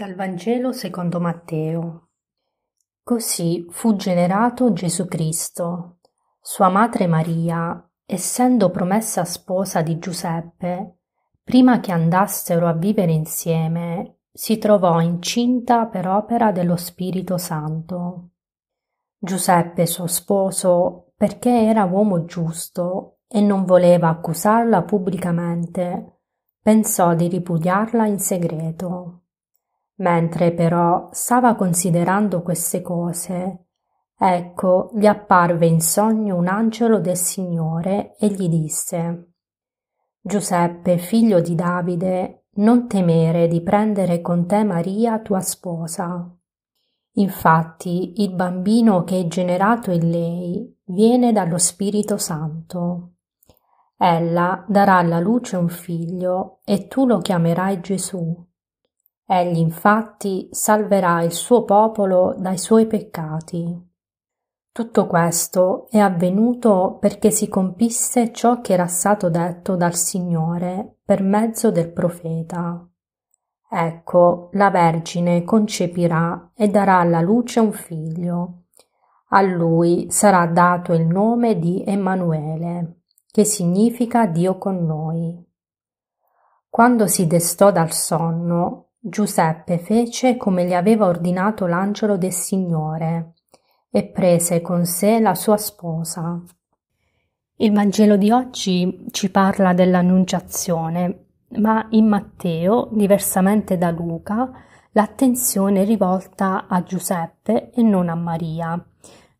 Dal Vangelo secondo Matteo. Così fu generato Gesù Cristo. Sua madre Maria, essendo promessa sposa di Giuseppe, prima che andassero a vivere insieme, si trovò incinta per opera dello Spirito Santo. Giuseppe, suo sposo, perché era uomo giusto e non voleva accusarla pubblicamente, pensò di ripudiarla in segreto. Mentre però stava considerando queste cose, ecco gli apparve in sogno un angelo del Signore e gli disse Giuseppe, figlio di Davide, non temere di prendere con te Maria tua sposa. Infatti il bambino che è generato in lei viene dallo Spirito Santo. Ella darà alla luce un figlio e tu lo chiamerai Gesù Egli infatti salverà il suo popolo dai suoi peccati. Tutto questo è avvenuto perché si compisse ciò che era stato detto dal Signore per mezzo del profeta. Ecco, la Vergine concepirà e darà alla luce un figlio. A lui sarà dato il nome di Emanuele, che significa Dio con noi. Quando si destò dal sonno, Giuseppe fece come gli aveva ordinato l'angelo del Signore e prese con sé la sua sposa. Il Vangelo di oggi ci parla dell'annunciazione, ma in Matteo, diversamente da Luca, l'attenzione è rivolta a Giuseppe e non a Maria.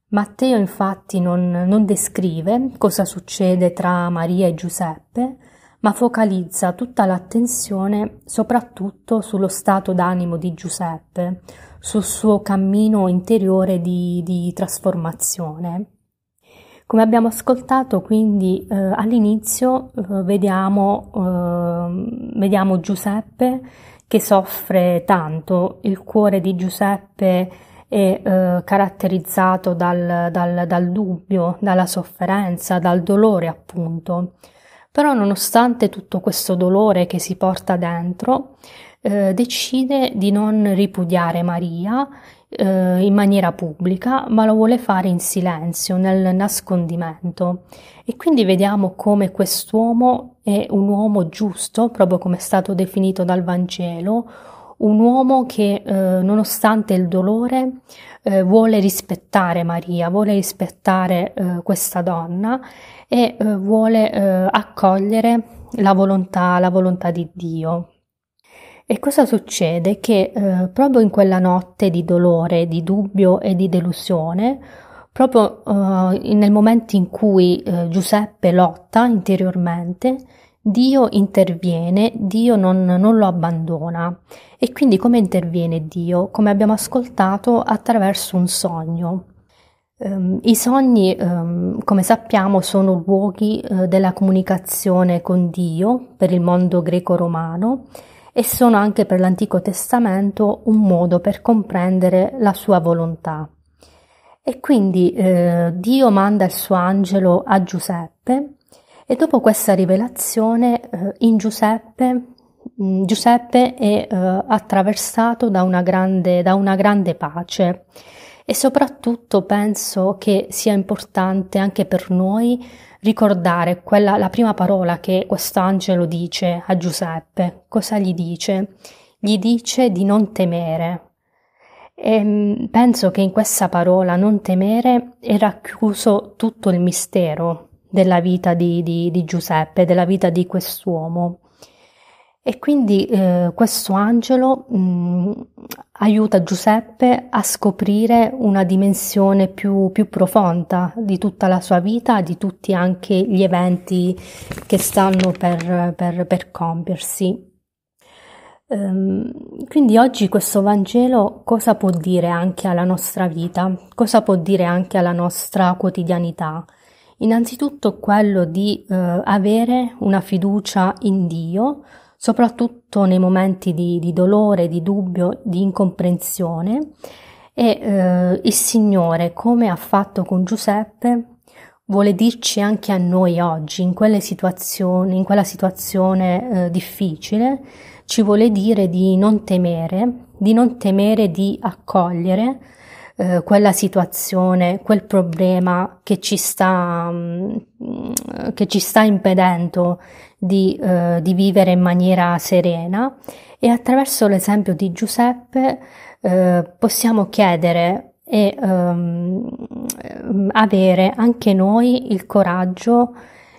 Matteo infatti non, non descrive cosa succede tra Maria e Giuseppe, ma focalizza tutta l'attenzione soprattutto sullo stato d'animo di Giuseppe, sul suo cammino interiore di, di trasformazione. Come abbiamo ascoltato, quindi eh, all'inizio eh, vediamo, eh, vediamo Giuseppe che soffre tanto, il cuore di Giuseppe è eh, caratterizzato dal, dal, dal dubbio, dalla sofferenza, dal dolore appunto. Però nonostante tutto questo dolore che si porta dentro, eh, decide di non ripudiare Maria eh, in maniera pubblica, ma lo vuole fare in silenzio, nel nascondimento. E quindi vediamo come quest'uomo è un uomo giusto, proprio come è stato definito dal Vangelo, un uomo che eh, nonostante il dolore eh, vuole rispettare Maria, vuole rispettare eh, questa donna e eh, vuole eh, accogliere la volontà, la volontà di Dio. E cosa succede? Che eh, proprio in quella notte di dolore, di dubbio e di delusione, proprio nel momento in cui Giuseppe lotta interiormente, Dio interviene, Dio non, non, lo abbandona. E quindi come interviene Dio? Come abbiamo ascoltato attraverso un sogno. Um, I sogni, um, come sappiamo, sono luoghi uh, della comunicazione con Dio per il mondo greco-romano e sono anche per l'Antico Testamento un modo per comprendere la sua volontà. E quindi uh, Dio manda il suo angelo a Giuseppe e dopo questa rivelazione eh, in Giuseppe, mm, Giuseppe è eh, attraversato da una, grande, da una grande pace e soprattutto penso che sia importante anche per noi ricordare quella, la prima parola che quest'angelo dice a Giuseppe. Cosa gli dice? Gli dice di non temere. E mm, penso che in questa parola non temere è racchiuso tutto il mistero della vita di, di, di Giuseppe, della vita di quest'uomo. E quindi eh, questo angelo mh, mm, aiuta Giuseppe a scoprire una dimensione più, più, profonda di tutta la sua vita, di tutti anche gli eventi che stanno per, per, per compiersi. Um, quindi oggi questo Vangelo cosa può dire anche alla nostra vita? Cosa può dire anche alla nostra quotidianità? Innanzitutto quello di eh, avere una fiducia in Dio, soprattutto nei momenti di, di dolore, di dubbio, di incomprensione. E eh, il Signore, come ha fatto con Giuseppe, vuole dirci anche a noi oggi, in quelle situazioni, in quella situazione eh, difficile, ci vuole dire di non temere, di non temere di accogliere eh, quella situazione, quel problema che ci sta, mm, che ci sta impedendo di, eh, di, vivere in maniera serena. E attraverso l'esempio di Giuseppe eh, possiamo chiedere e ehm, avere anche noi il coraggio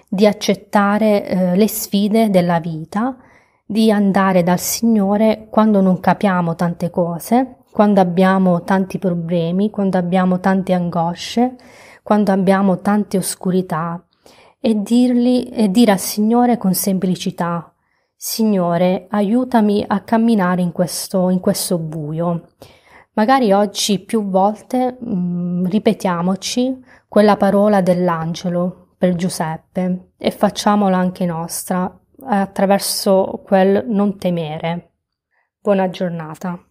di accettare eh, le sfide della vita, di andare dal Signore quando non capiamo tante cose, quando abbiamo tanti problemi, quando abbiamo tante angosce, quando abbiamo tante oscurità e dirgli e dire al Signore con semplicità Signore, aiutami a camminare in questo, in questo buio. Magari oggi più volte mh, mm, ripetiamoci quella parola dell'angelo per Giuseppe e facciamola anche nostra attraverso quel non temere. Buona giornata.